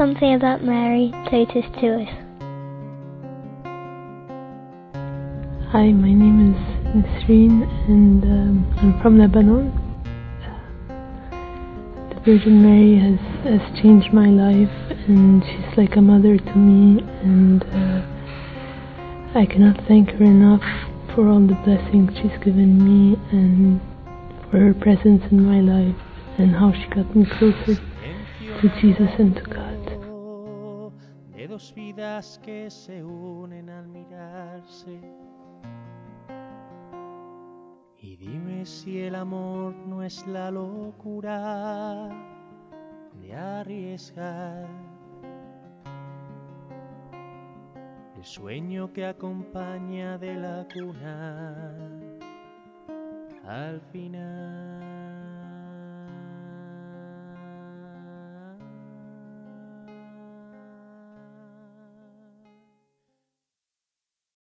something about Mary Totus to us. Hi, my name is Nisrine and um, I'm from Lebanon. The Virgin Mary has, has changed my life and she's like a mother to me and uh, I cannot thank her enough for all the blessings she's given me and for her presence in my life and how she got me closer to Jesus and to God. De dos vidas que se unen al mirarse. Y dime si el amor no es la locura de arriesgar el sueño que acompaña de la cuna al final.